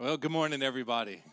Well, good morning, everybody.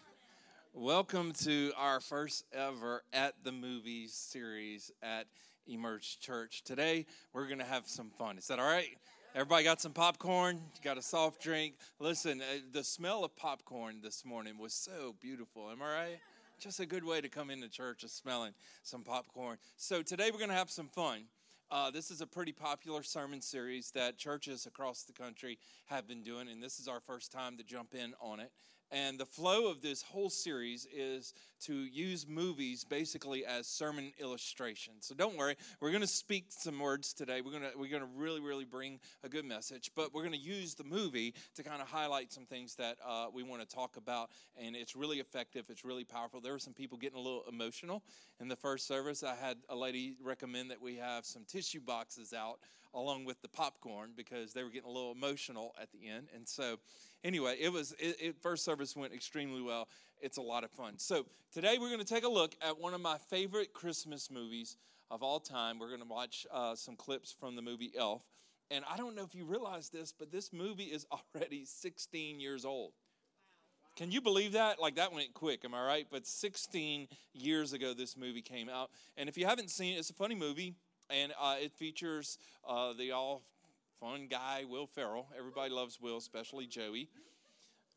Welcome to our first ever At the Movies series at Emerge Church. Today, we're going to have some fun. Is that all right? Everybody got some popcorn? Got a soft drink? Listen, uh, the smell of popcorn this morning was so beautiful. Am I right? Just a good way to come into church is smelling some popcorn. So, today, we're going to have some fun. Uh, this is a pretty popular sermon series that churches across the country have been doing, and this is our first time to jump in on it. And the flow of this whole series is to use movies basically as sermon illustrations. So don't worry, we're going to speak some words today. We're going to we're going to really really bring a good message, but we're going to use the movie to kind of highlight some things that uh, we want to talk about. And it's really effective. It's really powerful. There were some people getting a little emotional in the first service. I had a lady recommend that we have some tissue boxes out along with the popcorn because they were getting a little emotional at the end. And so anyway, it was it, it, first service went extremely well. It's a lot of fun. So today we're going to take a look at one of my favorite Christmas movies of all time. We're going to watch uh, some clips from the movie Elf. And I don't know if you realize this, but this movie is already 16 years old. Can you believe that? Like that went quick, am I right? But 16 years ago, this movie came out. And if you haven't seen it, it's a funny movie. And uh, it features uh, the all fun guy, Will Ferrell. Everybody loves Will, especially Joey.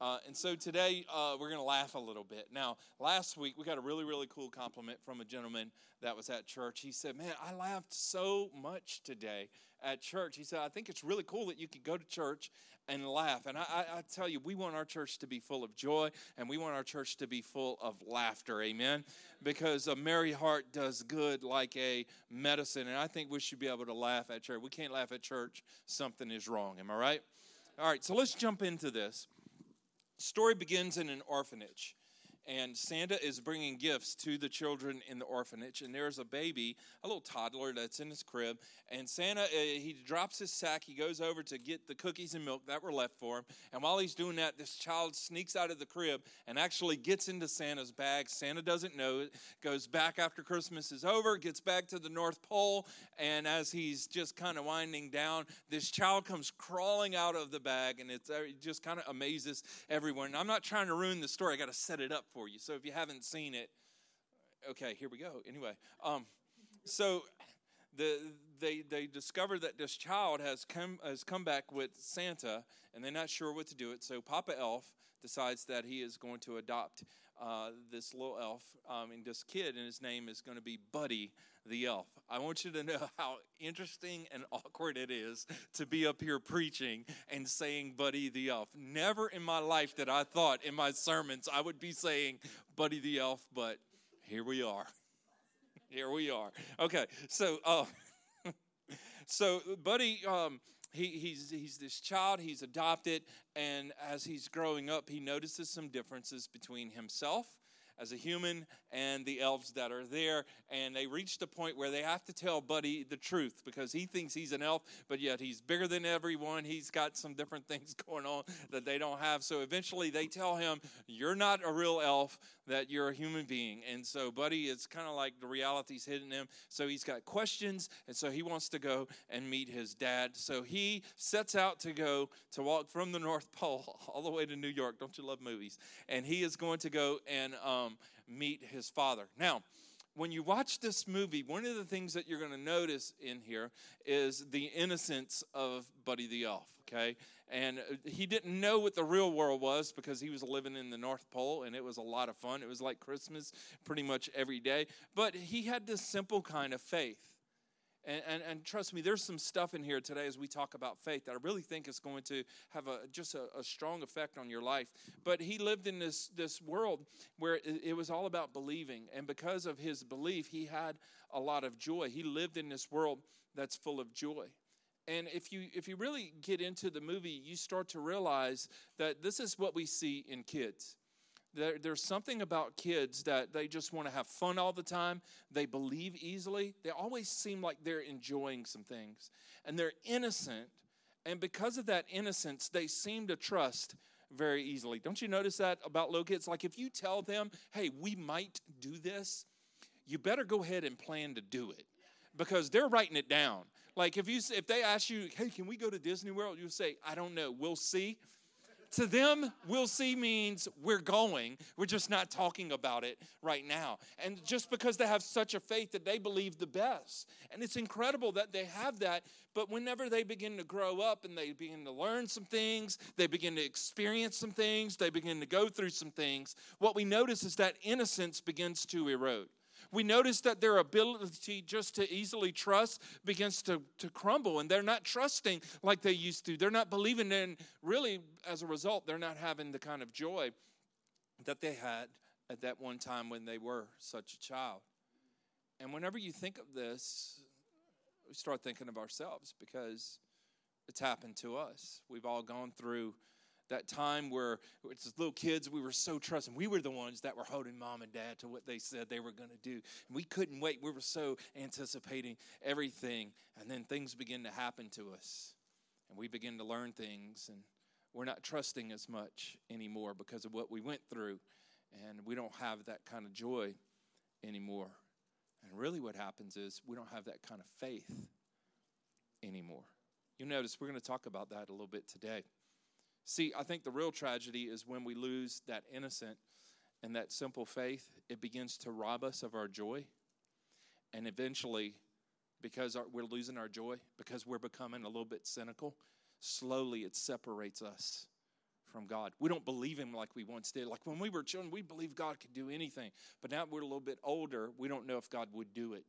Uh, and so today uh, we're going to laugh a little bit. Now, last week we got a really, really cool compliment from a gentleman that was at church. He said, Man, I laughed so much today at church. He said, I think it's really cool that you can go to church and laugh. And I, I, I, tell you, we want our church to be full of joy and we want our church to be full of laughter. Amen. Because a merry heart does good like a medicine. And I think we should be able to laugh at church. We can't laugh at church, something is wrong. Am I right? All right, so let's jump into this. Story begins in an orphanage and Santa is bringing gifts to the children in the orphanage. And there's a baby, a little toddler that's in his crib. And Santa, uh, he drops his sack. He goes over to get the cookies and milk that were left for him. And while he's doing that, this child sneaks out of the crib and actually gets into Santa's bag. Santa doesn't know it, goes back after Christmas is over, gets back to the North Pole. And as he's just kind of winding down, this child comes crawling out of the bag. And uh, it just kind of amazes everyone. And I'm not trying to ruin the story, I got to set it up for for you. So if you haven't seen it, okay, here we go. Anyway, um, so the they they discover that this child has come has come back with Santa, and they're not sure what to do it. So Papa Elf decides that he is going to adopt uh, this little elf um, and this kid, and his name is going to be Buddy the elf. I want you to know how interesting and awkward it is to be up here preaching and saying Buddy the elf. Never in my life that I thought in my sermons I would be saying Buddy the elf, but here we are. here we are. Okay, so uh, so Buddy. Um, he, he's, he's this child, he's adopted, and as he's growing up, he notices some differences between himself as a human and the elves that are there. And they reach the point where they have to tell Buddy the truth because he thinks he's an elf, but yet he's bigger than everyone. He's got some different things going on that they don't have. So eventually they tell him, You're not a real elf, that you're a human being. And so Buddy is kind of like the reality's hitting him. So he's got questions, and so he wants to go and meet his dad. So he sets out to go to walk from the North Pole all the way to New York. Don't you love movies? And he is going to go and um, meet his father. Now, when you watch this movie, one of the things that you're going to notice in here is the innocence of Buddy the Elf, okay? And uh, he didn't know what the real world was because he was living in the North Pole and it was a lot of fun. It was like Christmas pretty much every day. But he had this simple kind of faith. And, and, and, trust me, there's some stuff in here today as we talk about faith that I really think is going to have a, just a, a strong effect on your life. But he lived in this, this world where it, it was all about believing. And because of his belief, he had a lot of joy. He lived in this world that's full of joy. And if you if you really get into the movie, you start to realize that this is what we see in kids. There, there's something about kids that they just want to have fun all the time. They believe easily. They always seem like they're enjoying some things. And they're innocent. And because of that innocence, they seem to trust very easily. Don't you notice that about little kids? Like if you tell them, hey, we might do this, you better go ahead and plan to do it because they're writing it down. Like if you if they ask you, "Hey, can we go to Disney World?" You say, "I don't know. We'll see." To them, we'll see means we're going. We're just not talking about it right now. And just because they have such a faith that they believe the best. And it's incredible that they have that. But whenever they begin to grow up and they begin to learn some things, they begin to experience some things, they begin to go through some things, what we notice is that innocence begins to erode we notice that their ability just to easily trust begins to, to crumble and they're not trusting like they used to. They're not believing, and really, as a result, they're not having the kind of joy that they had at that one time when they were such a child. And whenever you think of this, we start thinking of ourselves because it's happened to us. We've all gone through that time where it's little kids we were so trusting. We were the ones that were holding mom and dad to what they said they were going to do. And we couldn't wait. We were so anticipating everything. And then things begin to happen to us. And we begin to learn things. And we're not trusting as much anymore because of what we went through. And we don't have that kind of joy anymore. And really what happens is we don't have that kind of faith anymore. You'll notice we're going to talk about that a little bit today See, I think the real tragedy is when we lose that innocent and that simple faith, it begins to rob us of our joy. And eventually, because our, we're losing our joy, because we're becoming a little bit cynical, slowly it separates us from God. We don't believe Him like we once did. Like when we were children, we believed God could do anything. But now we're a little bit older, we don't know if God would do it.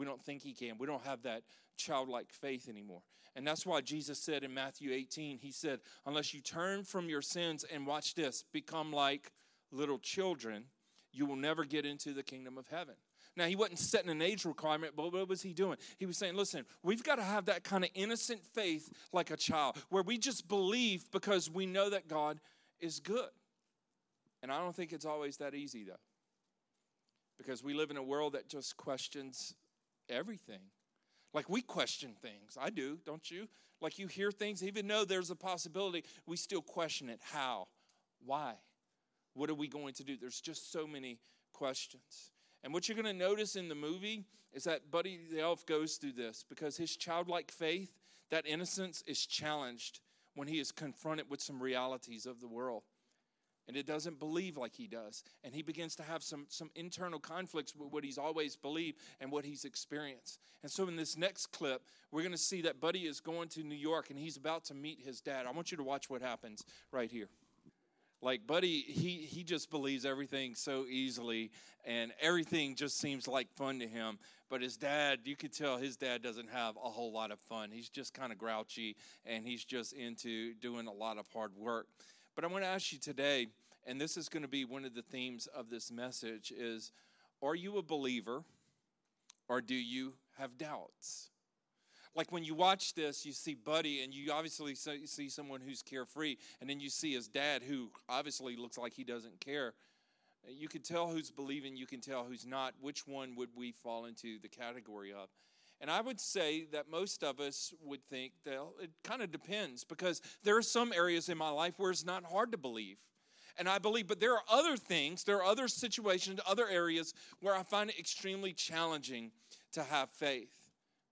We don't think He can. We don't have that childlike faith anymore. And that's why Jesus said in Matthew 18, He said, Unless you turn from your sins and watch this, become like little children, you will never get into the kingdom of heaven. Now, he wasn't setting an age requirement, but what was he doing? He was saying, listen, we've got to have that kind of innocent faith like a child, where we just believe because we know that God is good. And I don't think it's always that easy, though, because we live in a world that just questions everything. Like we question things. I do, don't you? Like you hear things, even though there's a possibility, we still question it. How? Why? What are we going to do? There's just so many questions. And what you're going to notice in the movie is that Buddy the Elf goes through this because his childlike faith, that innocence, is challenged when he is confronted with some realities of the world and it doesn't believe like he does. And he begins to have some, some internal conflicts with what he's always believed and what he's experienced. And so, in this next clip, we're going to see that Buddy is going to New York and he's about to meet his dad. I want you to watch what happens right here. Like Buddy, he he just believes everything so easily, and everything just seems like fun to him. But his dad, you could tell his dad doesn't have a whole lot of fun. He's just kind of grouchy, and he's just into doing a lot of hard work. But I want to ask you today, and this is going to be one of the themes of this message is are you a believer or do you have doubts? Like when you watch this, you see Buddy, and you obviously see someone who's carefree, and then you see his dad, who obviously looks like he doesn't care. You can tell who's believing, you can tell who's not. Which one would we fall into the category of? And I would say that most of us would think that it kind of depends because there are some areas in my life where it's not hard to believe. And I believe, but there are other things, there are other situations, other areas where I find it extremely challenging to have faith.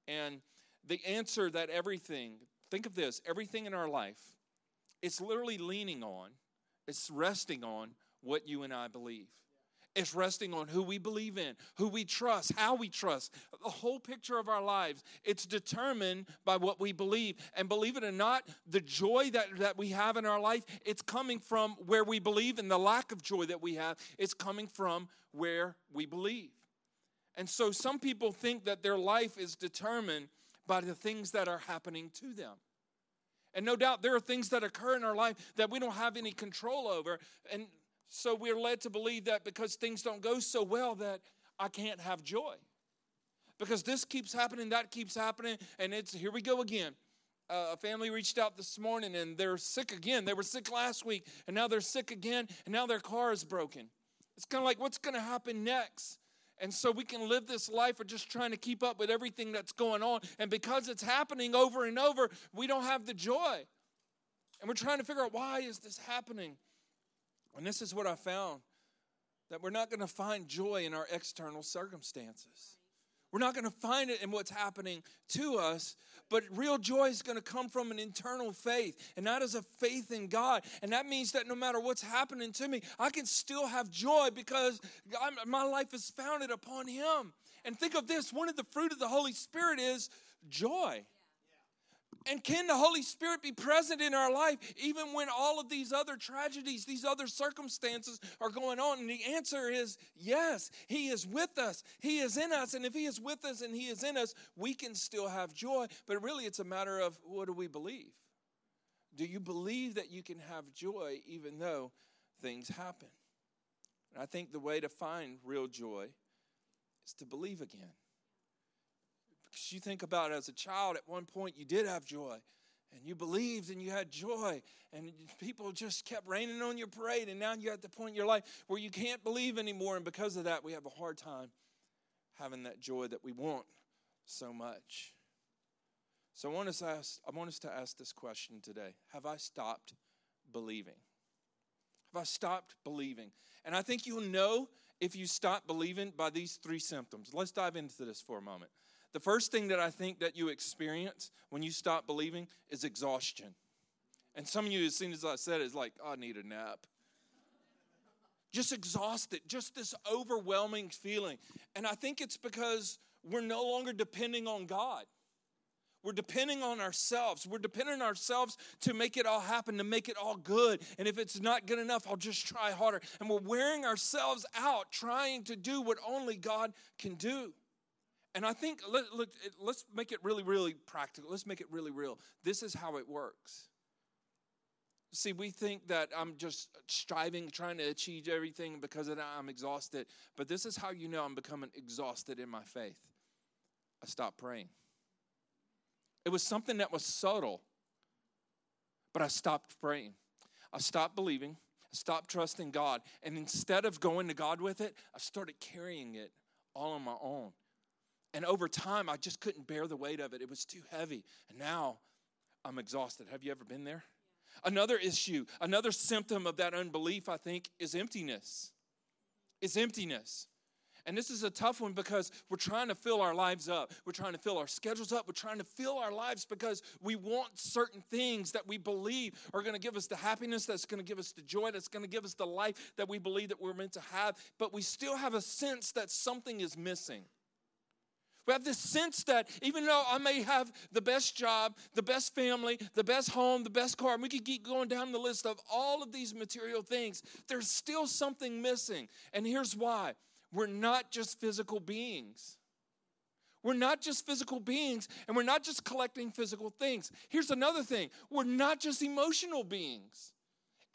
And the answer that everything, think of this, everything in our life, it's literally leaning on, it's resting on what you and I believe. It's resting on who we believe in, who we trust, how we trust. The whole picture of our lives, it's determined by what we believe. And believe it or not, the joy that, that we have in our life, it's coming from where we believe, and the lack of joy that we have it's coming from where we believe. And so some people think that their life is determined by the things that are happening to them. And no doubt there are things that occur in our life that we don't have any control over. And so we're led to believe that because things don't go so well that I can't have joy. Because this keeps happening, that keeps happening, and it's here we go again. Uh, a family reached out this morning and they're sick again. They were sick last week and now they're sick again and now their car is broken. It's kind of like what's going to happen next? And so we can live this life of just trying to keep up with everything that's going on. And because it's happening over and over, we don't have the joy. And we're trying to figure out why is this happening? And this is what I found that we're not going to find joy in our external circumstances. We're not going to find it in what's happening to us, but real joy is going to come from an internal faith, and that is a faith in God. And that means that no matter what's happening to me, I can still have joy because I'm, my life is founded upon Him. And think of this one of the fruit of the Holy Spirit is joy. And can the Holy Spirit be present in our life even when all of these other tragedies, these other circumstances are going on? And the answer is yes. He is with us, He is in us. And if He is with us and He is in us, we can still have joy. But really, it's a matter of what do we believe? Do you believe that you can have joy even though things happen? And I think the way to find real joy is to believe again. Because you think about it as a child, at one point you did have joy and you believed and you had joy and people just kept raining on your parade and now you're at the point in your life where you can't believe anymore and because of that we have a hard time having that joy that we want so much. So i want us to ask, I want us to ask this question today. Have i stopped believing? Have i stopped believing? And i think you'll know if you stop believing by these three symptoms. Let's dive into this for a moment the first thing that I think that you experience when you stop believing is exhaustion. And some of you, as soon as I said it, is like, oh, I need a nap. Just exhausted, just this overwhelming feeling. And I think it's because we're no longer depending on God. We're depending on ourselves. We're depending on ourselves to make it all happen, to make it all good. And if it's not good enough, I'll just try harder. And we're wearing ourselves out trying to do what only God can do. And I think, let, look, let's make it really, really practical. Let's make it really real. This is how it works. See, we think that I'm just striving, trying to achieve everything because I'm exhausted. But this is how you know I'm becoming exhausted in my faith. I stopped praying. It was something that was subtle, but I stopped praying. I stopped believing. I stopped trusting God. And instead of going to God with it, I started carrying it all on my own. And over time, I just couldn't bear the weight of it. It was too heavy. And now I'm exhausted. Have you ever been there? Another issue, another symptom of that unbelief, I think, is emptiness. Is emptiness. And this is a tough one because we're trying to fill our lives up. We're trying to fill our schedules up. We're trying to fill our lives because we want certain things that we believe are going to give us the happiness, that's going to give us the joy, that's going to give us the life that we believe that we're meant to have. But we still have a sense that something is missing. We have this sense that even though I may have the best job, the best family, the best home, the best car, and we could keep going down the list of all of these material things, there's still something missing. And here's why we're not just physical beings. We're not just physical beings and we're not just collecting physical things. Here's another thing we're not just emotional beings.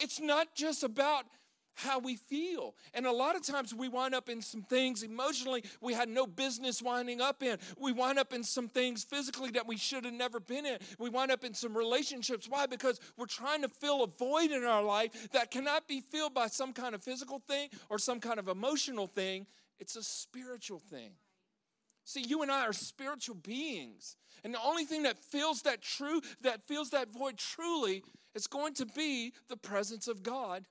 It's not just about how we feel. And a lot of times we wind up in some things emotionally we had no business winding up in. We wind up in some things physically that we should have never been in. We wind up in some relationships. Why? Because we're trying to fill a void in our life that cannot be filled by some kind of physical thing or some kind of emotional thing. It's a spiritual thing. See, you and I are spiritual beings. And the only thing that fills that true, that fills that void truly, is going to be the presence of God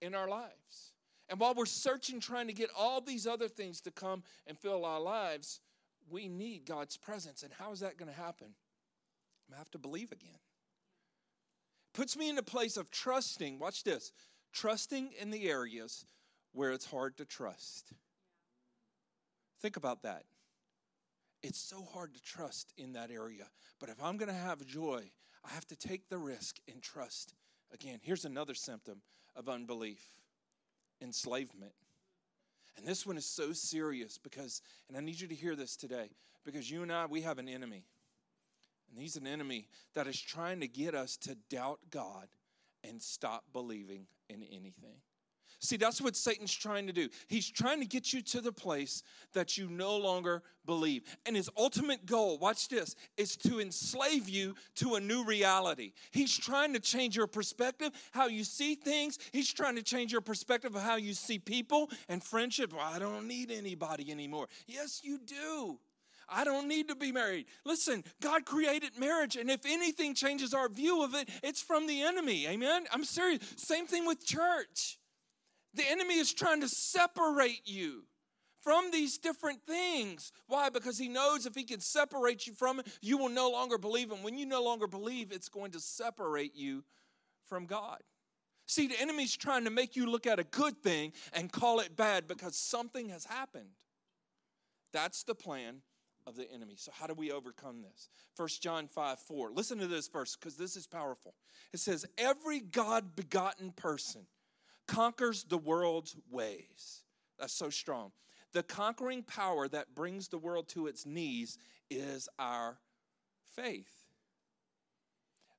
in our lives. And while we're searching, trying to get all these other things to come and fill our lives, we need God's presence. And how is that going to happen? I have to believe again. Puts me in a place of trusting, watch this, trusting in the areas where it's hard to trust. Think about that. It's so hard to trust in that area. But if I'm going to have joy, I have to take the risk and trust again. Here's another symptom of unbelief enslavement. And this one is so serious because, and I need you to hear this today, because you and I, we have an enemy. And he's an enemy that is trying to get us to doubt God and stop believing in anything. See, that's what Satan's trying to do. He's trying to get you to the place that you no longer believe. And his ultimate goal, watch this, is to enslave you to a new reality. He's trying to change your perspective, how you see things. He's trying to change your perspective of how you see people and friendship. Well, I don't need anybody anymore. Yes, you do. I don't need to be married. Listen, God created marriage, and if anything changes our view of it, it's from the enemy. Amen? I'm serious. Same thing with church. The enemy is trying to separate you from these different things. Why? Because he knows if he can separate you from it, you will no longer believe him. When you no longer believe, it's going to separate you from God. See, the enemy's trying to make you look at a good thing and call it bad because something has happened. That's the plan of the enemy. So, how do we overcome this? 1 John 5 4. Listen to this verse because this is powerful. It says, Every God begotten person conquers the world's ways. That's so strong. The conquering power that brings the world to its knees is our faith.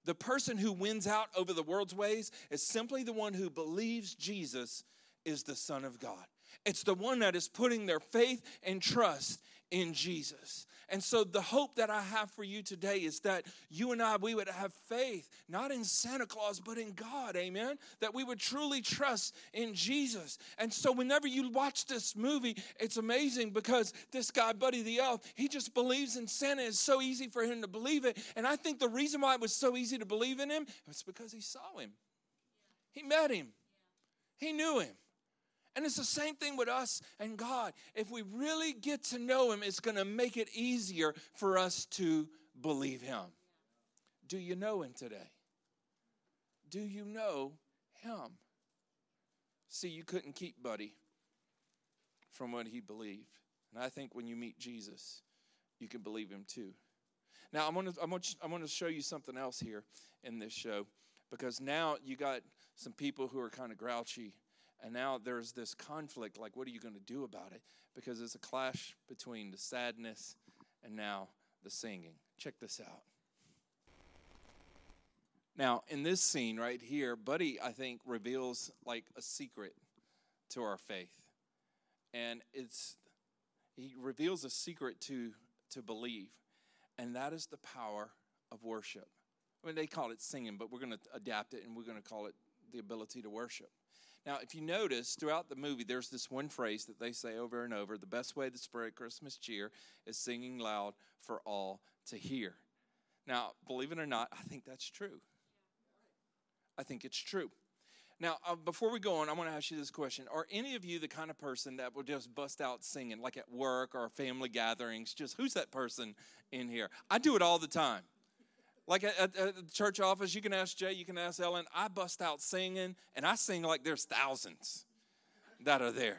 The person who wins out over the world's ways is simply the one who believes Jesus is the Son of God. It's the one that is putting their faith and trust in Jesus. And so the hope that I have for you today is that you and I, we would have faith, not in Santa Claus, but in God, amen? That we would truly trust in Jesus. And so whenever you watch this movie, it's amazing because this guy, Buddy the Elf, he just believes in Santa. It's so easy for him to believe it. And I think the reason why it was so easy to believe in him was because he saw him. He met him. He knew him. And it's the same thing with us and God. If we really get to know Him, it's going to make it easier for us to believe Him. Do you know Him today? Do you know Him? See, you couldn't keep Buddy from what he believed. And I think when you meet Jesus, you can believe Him too. Now, I'm going to, to show you something else here in this show because now you got some people who are kind of grouchy and now there's this conflict like, what are you going to do about it? Because it's a clash between the sadness and now the singing. Check this out. Now, in this scene right here, Buddy, I think, reveals like a secret to our faith. And it's, he reveals a secret to, to believe, and that is the power of worship. I mean, they call it singing, but we're going to adapt it and we're going to call it the ability to worship. Now, if you notice throughout the movie, there's this one phrase that they say over and over the best way to spread Christmas cheer is singing loud for all to hear. Now, believe it or not, I think that's true. I think it's true. Now, uh, before we go on, I want to ask you this question. Are any of you the kind of person that will just bust out singing, like at work or family gatherings? Just who's that person in here? I do it all the time. Like at, the church office, you can ask Jay, you can ask Ellen. I bust out singing, and I sing like there's thousands that are there.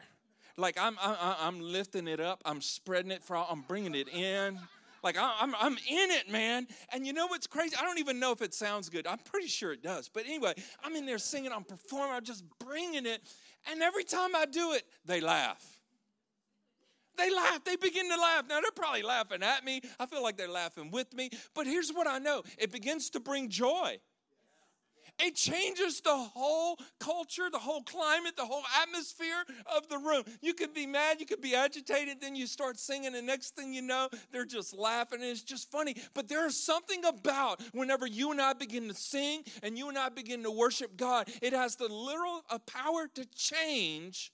Like I'm, I'm, I'm lifting it up, I'm spreading it for, I'm bringing it in. Like I'm, I'm in it, man. And you know what's crazy? I don't even know if it sounds good. I'm pretty sure it does. But anyway, I'm in there singing, I'm performing, I'm just bringing it. And every time I do it, they laugh. They laugh. They begin to laugh. Now, they're probably laughing at me. I feel like they're laughing with me. But here's what I know it begins to bring joy. It changes the whole culture, the whole climate, the whole atmosphere of the room. You could be mad, you could be agitated, then you start singing, and next thing you know, they're just laughing, and it's just funny. But there's something about whenever you and I begin to sing and you and I begin to worship God, it has the literal power to change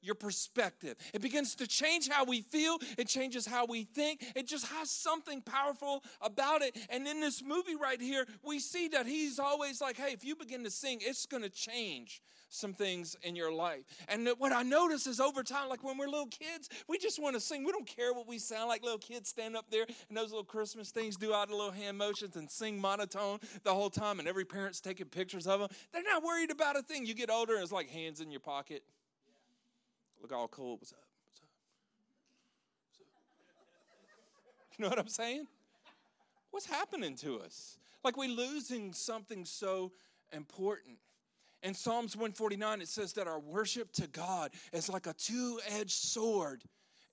your perspective. It begins to change how we feel, it changes how we think. It just has something powerful about it. And in this movie right here, we see that he's always like, hey, if you begin to sing, it's going to change some things in your life. And what I notice is over time, like when we're little kids, we just want to sing. We don't care what we sound like. Little kids stand up there and those little Christmas things do out the little hand motions and sing monotone the whole time, and every parent's taking pictures of them. They're not worried about a thing. You get older, and it's like hands in your pocket look all cool. What's up? What's up? What's up? You know what I'm saying? What's happening to us? Like we're losing something so important. In Psalms 149, it says that our worship to God is like a two edged sword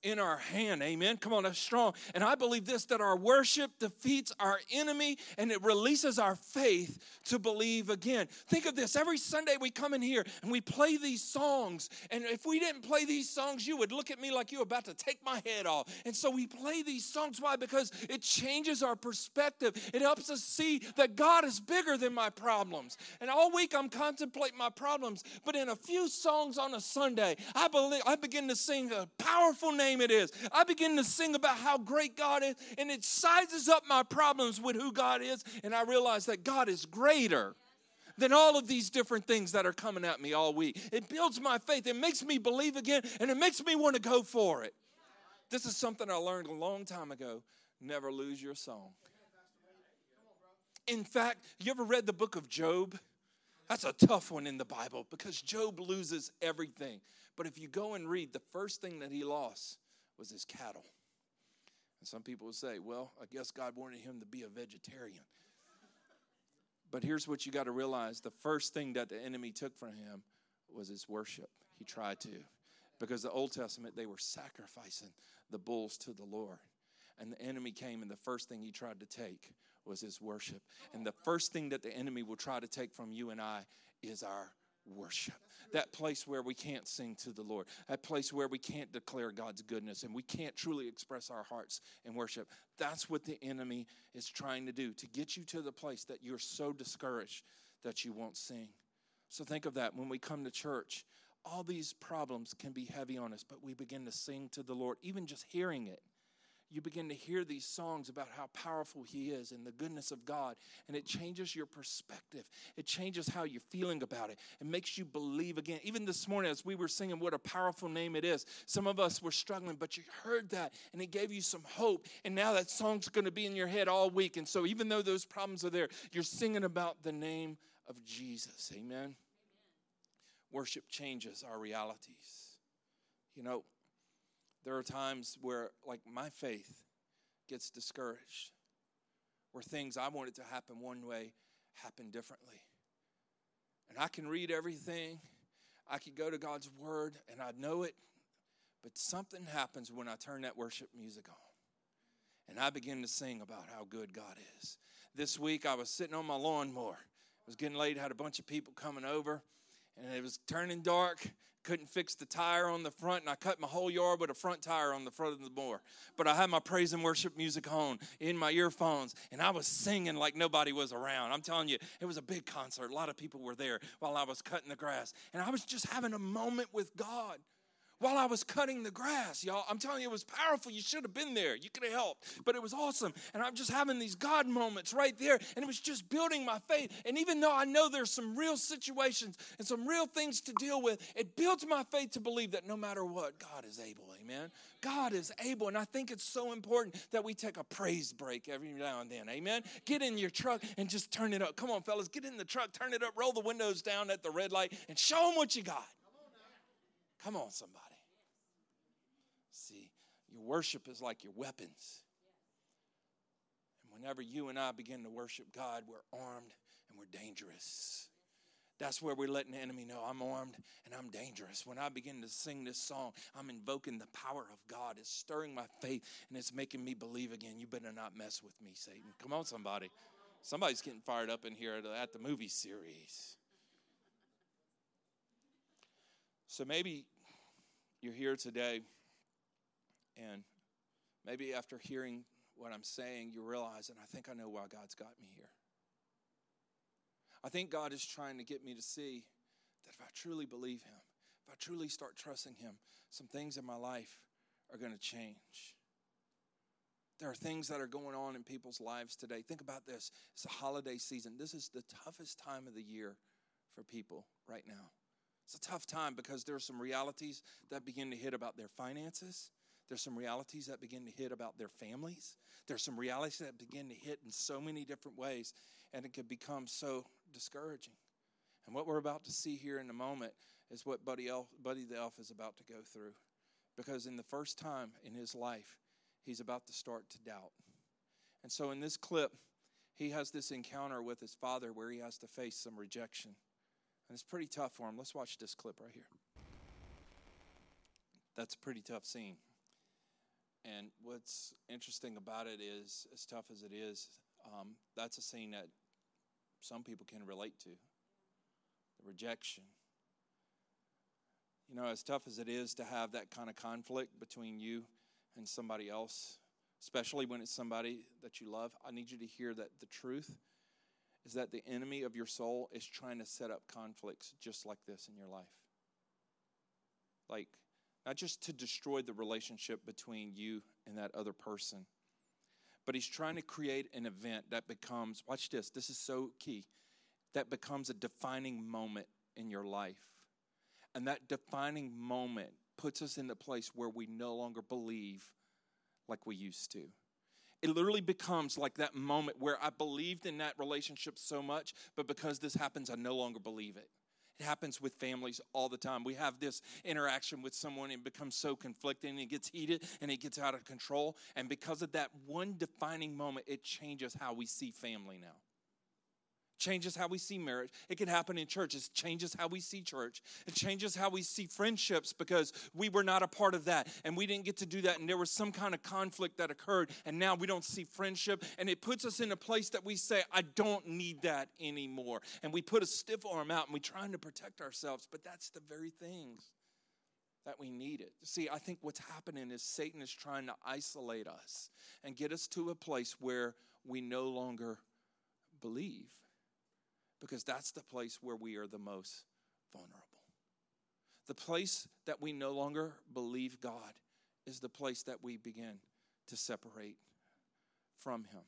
in our hand. Amen. Come on, that's strong. And I believe this that our worship defeats our enemy and it releases our faith to believe again. Think of this every Sunday we come in here and we play these songs. And if we didn't play these songs, you would look at me like you're about to take my head off. And so we play these songs. Why? Because it changes our perspective, it helps us see that God is bigger than my problems. And all week I'm contemplating my problems, but in a few songs on a Sunday, I believe I begin to sing a powerful name name it is. I begin to sing about how great God is, and it sizes up my problems with who God is, and I realize that God is greater than all of these different things that are coming at me all week. It builds my faith, it makes me believe again, and it makes me want to go for it. This is something I learned a long time ago. Never lose your song. In fact, you ever read the book of Job? That's a tough one in the Bible because Job loses everything. But if you go and read, the first thing that he lost was his cattle. And some people would say, well, I guess God wanted him to be a vegetarian. But here's what you got to realize the first thing that the enemy took from him was his worship. He tried to. Because the Old Testament, they were sacrificing the bulls to the Lord. And the enemy came, and the first thing he tried to take was his worship. And the first thing that the enemy will try to take from you and I is our worship. That place where we can't sing to the Lord, that place where we can't declare God's goodness and we can't truly express our hearts in worship. That's what the enemy is trying to do to get you to the place that you're so discouraged that you won't sing. So think of that when we come to church. All these problems can be heavy on us, but we begin to sing to the Lord, even just hearing it you begin to hear these songs about how powerful He is and the goodness of God, and it changes your perspective. It changes how you're feeling about it. It makes you believe again. Even this morning, as we were singing, what a powerful name it is. Some of us were struggling, but you heard that, and it gave you some hope. And now that song's going to be in your head all week. And so, even though those problems are there, you're singing about the name of Jesus. Amen. Amen. Worship changes our realities. You know, there are times where, like, my faith gets discouraged, where things I wanted to happen one way happen differently. And I can read everything, I can go to God's Word, and I know it, but something happens when I turn that worship music on. And I begin to sing about how good God is. This week I was sitting on my lawnmower. It was getting late, had a bunch of people coming over, and it was turning dark couldn't fix the tire on the front, and I cut my whole yard with a front tire on the front of the mower. But I had my praise and worship music on in my earphones, and I was singing like nobody was around. I'm telling you, it was a big concert. A lot of people were there while I was cutting the grass, and I was just having a moment with God while I was cutting the grass, y'all. I'm telling you, it was powerful. You should have been there. You could have helped, but it was awesome. And I'm just having these God moments right there, and it was just building my faith. And even though I know there's some real situations and some real things to deal with, it builds my faith to believe that no matter what, God is able. Amen. God is able. And I think it's so important that we take a praise break every now and then. Amen. Get in your truck and just turn it up. Come on, fellas, get in the truck, turn it up, roll the windows down at the red light, and show them what you got. Come on, somebody. Your worship is like your weapons. And whenever you and I begin to worship God, we're armed and we're dangerous. That's where we're letting the enemy know I'm armed and I'm dangerous. When I begin to sing this song, I'm invoking the power of God. It's stirring my faith and it's making me believe again. You better not mess with me, Satan. Come on, somebody. Somebody's getting fired up in here at the movie series. So maybe you're here today and maybe after hearing what I'm saying, you realize, and I think I know why God's got me here. I think God is trying to get me to see that if I truly believe Him, if I truly start trusting Him, some things in my life are going to change. There are things that are going on in people's lives today. Think about this it's a holiday season. This is the toughest time of the year for people right now. It's a tough time because there are some realities that begin to hit about their finances. There's some realities that begin to hit about their families. There's some realities that begin to hit in so many different ways, and it can become so discouraging. And what we're about to see here in a moment is what Buddy, Elf, Buddy the Elf is about to go through. Because in the first time in his life, he's about to start to doubt. And so in this clip, he has this encounter with his father where he has to face some rejection. And it's pretty tough for him. Let's watch this clip right here. That's a pretty tough scene. And what's interesting about it is, as tough as it is, um, that's a scene that some people can relate to the rejection. You know, as tough as it is to have that kind of conflict between you and somebody else, especially when it's somebody that you love, I need you to hear that the truth is that the enemy of your soul is trying to set up conflicts just like this in your life. Like, not just to destroy the relationship between you and that other person, but he's trying to create an event that becomes, watch this, this is so key, that becomes a defining moment in your life. And that defining moment puts us in the place where we no longer believe like we used to. It literally becomes like that moment where I believed in that relationship so much, but because this happens, I no longer believe it. It happens with families all the time. We have this interaction with someone and it becomes so conflicting and it gets heated and it gets out of control. And because of that one defining moment, it changes how we see family now changes how we see marriage. It can happen in church. It changes how we see church. It changes how we see friendships because we were not a part of that and we didn't get to do that. And there was some kind of conflict that occurred. And now we don't see friendship. And it puts us in a place that we say, I don't need that anymore. And we put a stiff arm out and we're trying to protect ourselves. But that's the very things that we need it. See, I think what's happening is Satan is trying to isolate us and get us to a place where we no longer believe because that's the place where we are the most vulnerable. The place that we no longer believe God is the place that we begin to separate from Him.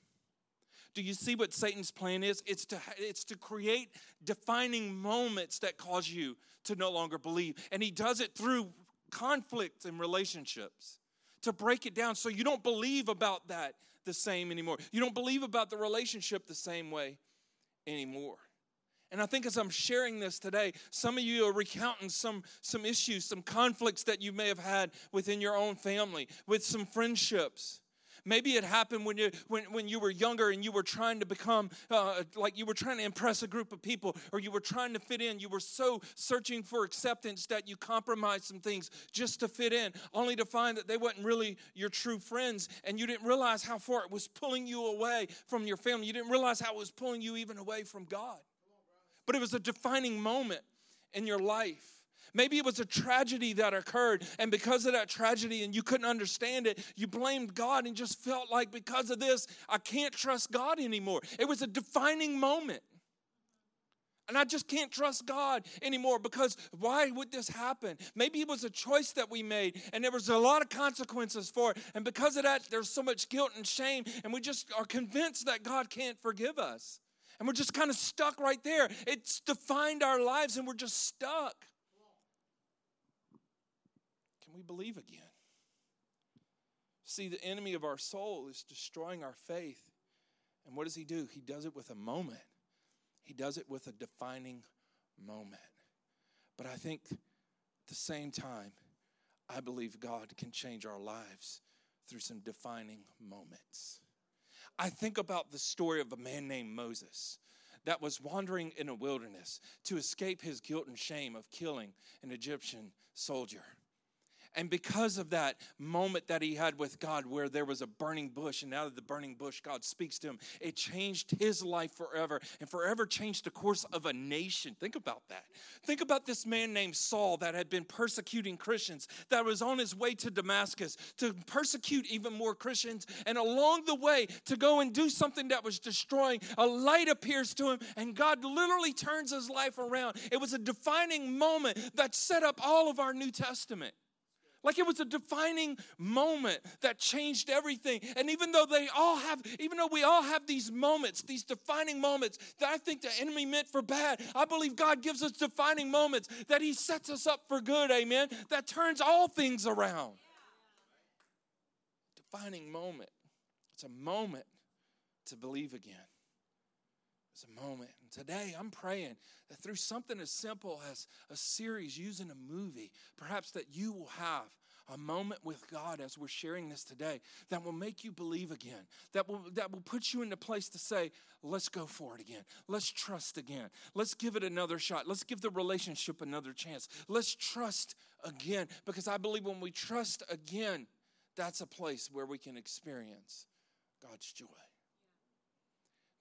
Do you see what Satan's plan is? It's to, it's to create defining moments that cause you to no longer believe. And he does it through conflict and relationships to break it down so you don't believe about that the same anymore. You don't believe about the relationship the same way anymore. And I think as I'm sharing this today, some of you are recounting some, some issues, some conflicts that you may have had within your own family, with some friendships. Maybe it happened when you when, when you were younger and you were trying to become uh, like you were trying to impress a group of people or you were trying to fit in. You were so searching for acceptance that you compromised some things just to fit in, only to find that they weren't really your true friends and you didn't realize how far it was pulling you away from your family. You didn't realize how it was pulling you even away from God but it was a defining moment in your life. Maybe it was a tragedy that occurred, and because of that tragedy, and you couldn't understand it, you blamed God and just felt like because of this, I can't trust God anymore. It was a defining moment. And I just can't trust God anymore because why would this happen? Maybe it was a choice that we made and there was a lot of consequences for it. And because of that, there's so much guilt and shame, and we just are convinced that God can't forgive us. And we're just kind of stuck right there. It's defined our lives and we're just stuck. Can we believe again? See, the enemy of our soul is destroying our faith. And what does he do? He does it with a moment, he does it with a defining moment. But I think at the same time, I believe God can change our lives through some defining moments. I think about the story of a man named Moses that was wandering in a wilderness to escape his guilt and shame of killing an Egyptian soldier. And because of that moment that he had with God, where there was a burning bush, and out of the burning bush, God speaks to him, it changed his life forever and forever changed the course of a nation. Think about that. Think about this man named Saul that had been persecuting Christians, that was on his way to Damascus to persecute even more Christians. And along the way, to go and do something that was destroying, a light appears to him, and God literally turns his life around. It was a defining moment that set up all of our New Testament. Like it was a defining moment that changed everything. And even though they all have, even though we all have these moments, these defining moments that I think the enemy meant for bad, I believe God gives us defining moments that He sets us up for good, amen, that turns all things around. Defining moment. It's a moment to believe again. It's a moment. And today I'm praying that through something as simple as a series using a movie, perhaps that you will have a moment with God as we're sharing this today that will make you believe again, that will, that will put you in the place to say, let's go for it again. Let's trust again. Let's give it another shot. Let's give the relationship another chance. Let's trust again because I believe when we trust again, that's a place where we can experience God's joy.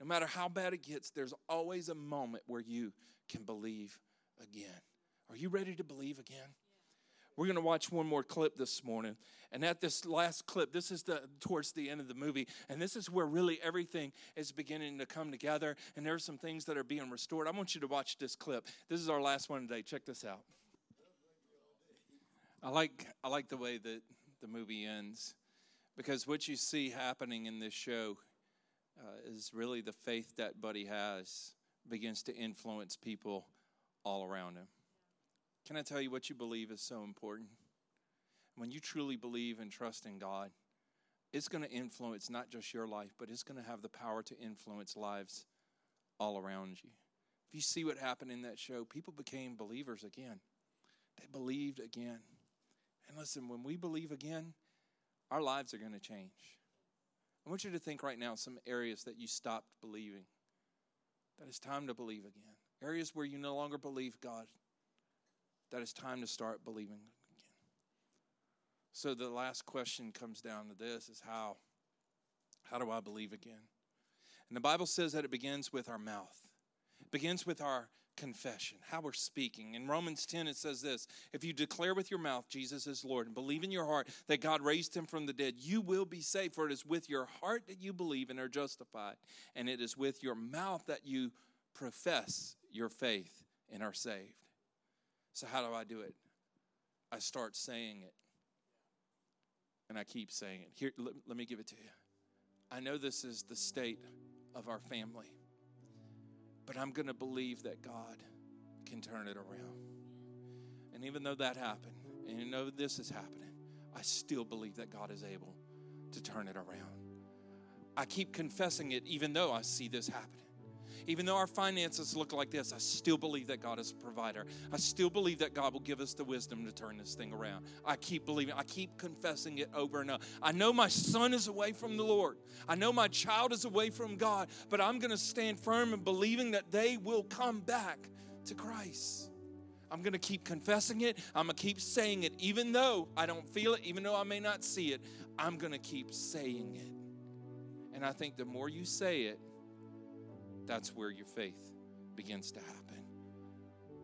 No matter how bad it gets, there's always a moment where you can believe again. Are you ready to believe again? We're going to watch one more clip this morning. And at this last clip, this is the towards the end of the movie, and this is where really everything is beginning to come together and there are some things that are being restored. I want you to watch this clip. This is our last one today. Check this out. I like I like the way that the movie ends because what you see happening in this show uh, is really the faith that Buddy has begins to influence people all around him. Can I tell you what you believe is so important? when you truly believe and trust in God, it's going to influence not just your life, but it's going to have the power to influence lives all around you. If you see what happened in that show, people became believers again. They believed again. And listen, when we believe again, our lives are going to change. I want you to think right now some areas that you stopped believing. That it's time to believe again. Areas where you no longer believe God. That it's time to start believing again. So the last question comes down to this is how how do I believe again? And the Bible says that it begins with our mouth. It begins with our confession, how we're speaking. In Romans 10, it says this If you declare with your mouth Jesus is Lord and believe in your heart that God raised him from the dead, you will be saved. For it is with your heart that you believe and are justified, and it is with your mouth that you profess your faith and are saved. So, how do I do it? I start saying it. And I keep saying it. Here, let, let me give it to you. I know this is the state of our family. But I'm going to believe that God can turn it around. And even though that happened, and you know this is happening, I still believe that God is able to turn it around. I keep confessing it even though I see this happening. Even though our finances look like this, I still believe that God is a provider. I still believe that God will give us the wisdom to turn this thing around. I keep believing, I keep confessing it over and over. I know my son is away from the Lord, I know my child is away from God, but I'm going to stand firm in believing that they will come back to Christ. I'm going to keep confessing it. I'm going to keep saying it, even though I don't feel it, even though I may not see it. I'm going to keep saying it. And I think the more you say it, that's where your faith begins to happen.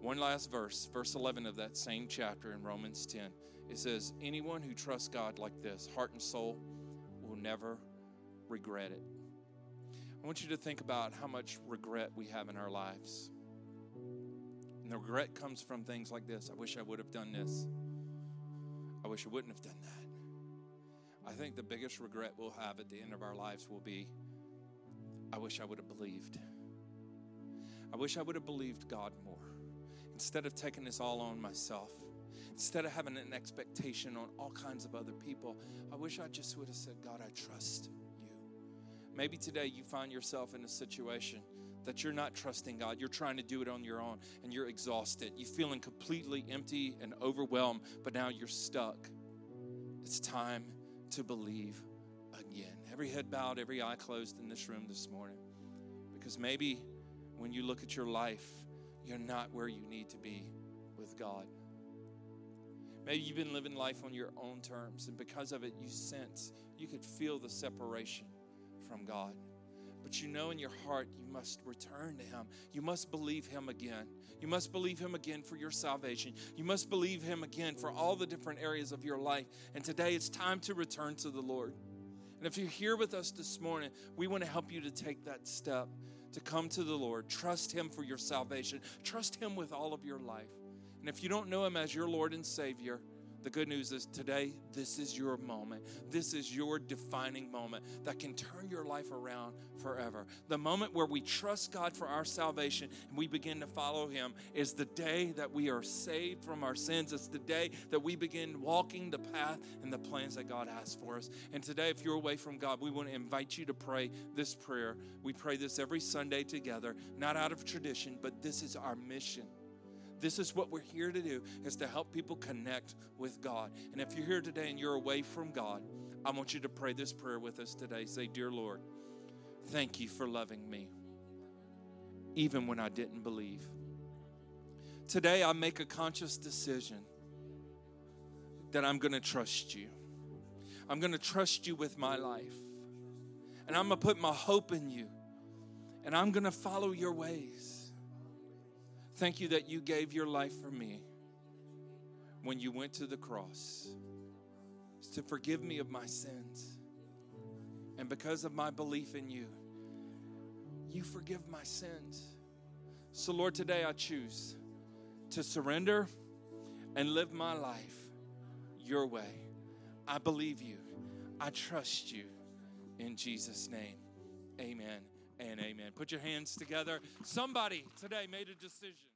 One last verse, verse 11 of that same chapter in Romans 10. It says, Anyone who trusts God like this, heart and soul, will never regret it. I want you to think about how much regret we have in our lives. And the regret comes from things like this I wish I would have done this. I wish I wouldn't have done that. I think the biggest regret we'll have at the end of our lives will be I wish I would have believed. I wish I would have believed God more. Instead of taking this all on myself, instead of having an expectation on all kinds of other people, I wish I just would have said, God, I trust you. Maybe today you find yourself in a situation that you're not trusting God. You're trying to do it on your own and you're exhausted. You're feeling completely empty and overwhelmed, but now you're stuck. It's time to believe again. Every head bowed, every eye closed in this room this morning. Because maybe when you look at your life, you're not where you need to be with God. Maybe you've been living life on your own terms, and because of it, you sense, you could feel the separation from God. But you know in your heart, you must return to Him. You must believe Him again. You must believe Him again for your salvation. You must believe Him again for all the different areas of your life. And today it's time to return to the Lord. And if you're here with us this morning, we want to help you to take that step to come to the Lord. Trust Him for your salvation. Trust Him with all of your life. And if you don't know Him as your Lord and Savior, the good news is today, this is your moment. This is your defining moment that can turn your life around forever. The moment where we trust God for our salvation and we begin to follow Him is the day that we are saved from our sins. It's the day that we begin walking the path and the plans that God has for us. And today, if you're away from God, we want to invite you to pray this prayer. We pray this every Sunday together, not out of tradition, but this is our mission. This is what we're here to do is to help people connect with God. And if you're here today and you're away from God, I want you to pray this prayer with us today. Say, "Dear Lord, thank you for loving me even when I didn't believe." Today I make a conscious decision that I'm going to trust you. I'm going to trust you with my life. And I'm going to put my hope in you. And I'm going to follow your ways. Thank you that you gave your life for me when you went to the cross to forgive me of my sins. And because of my belief in you, you forgive my sins. So, Lord, today I choose to surrender and live my life your way. I believe you. I trust you. In Jesus' name, amen and amen. Put your hands together. Somebody today made a decision.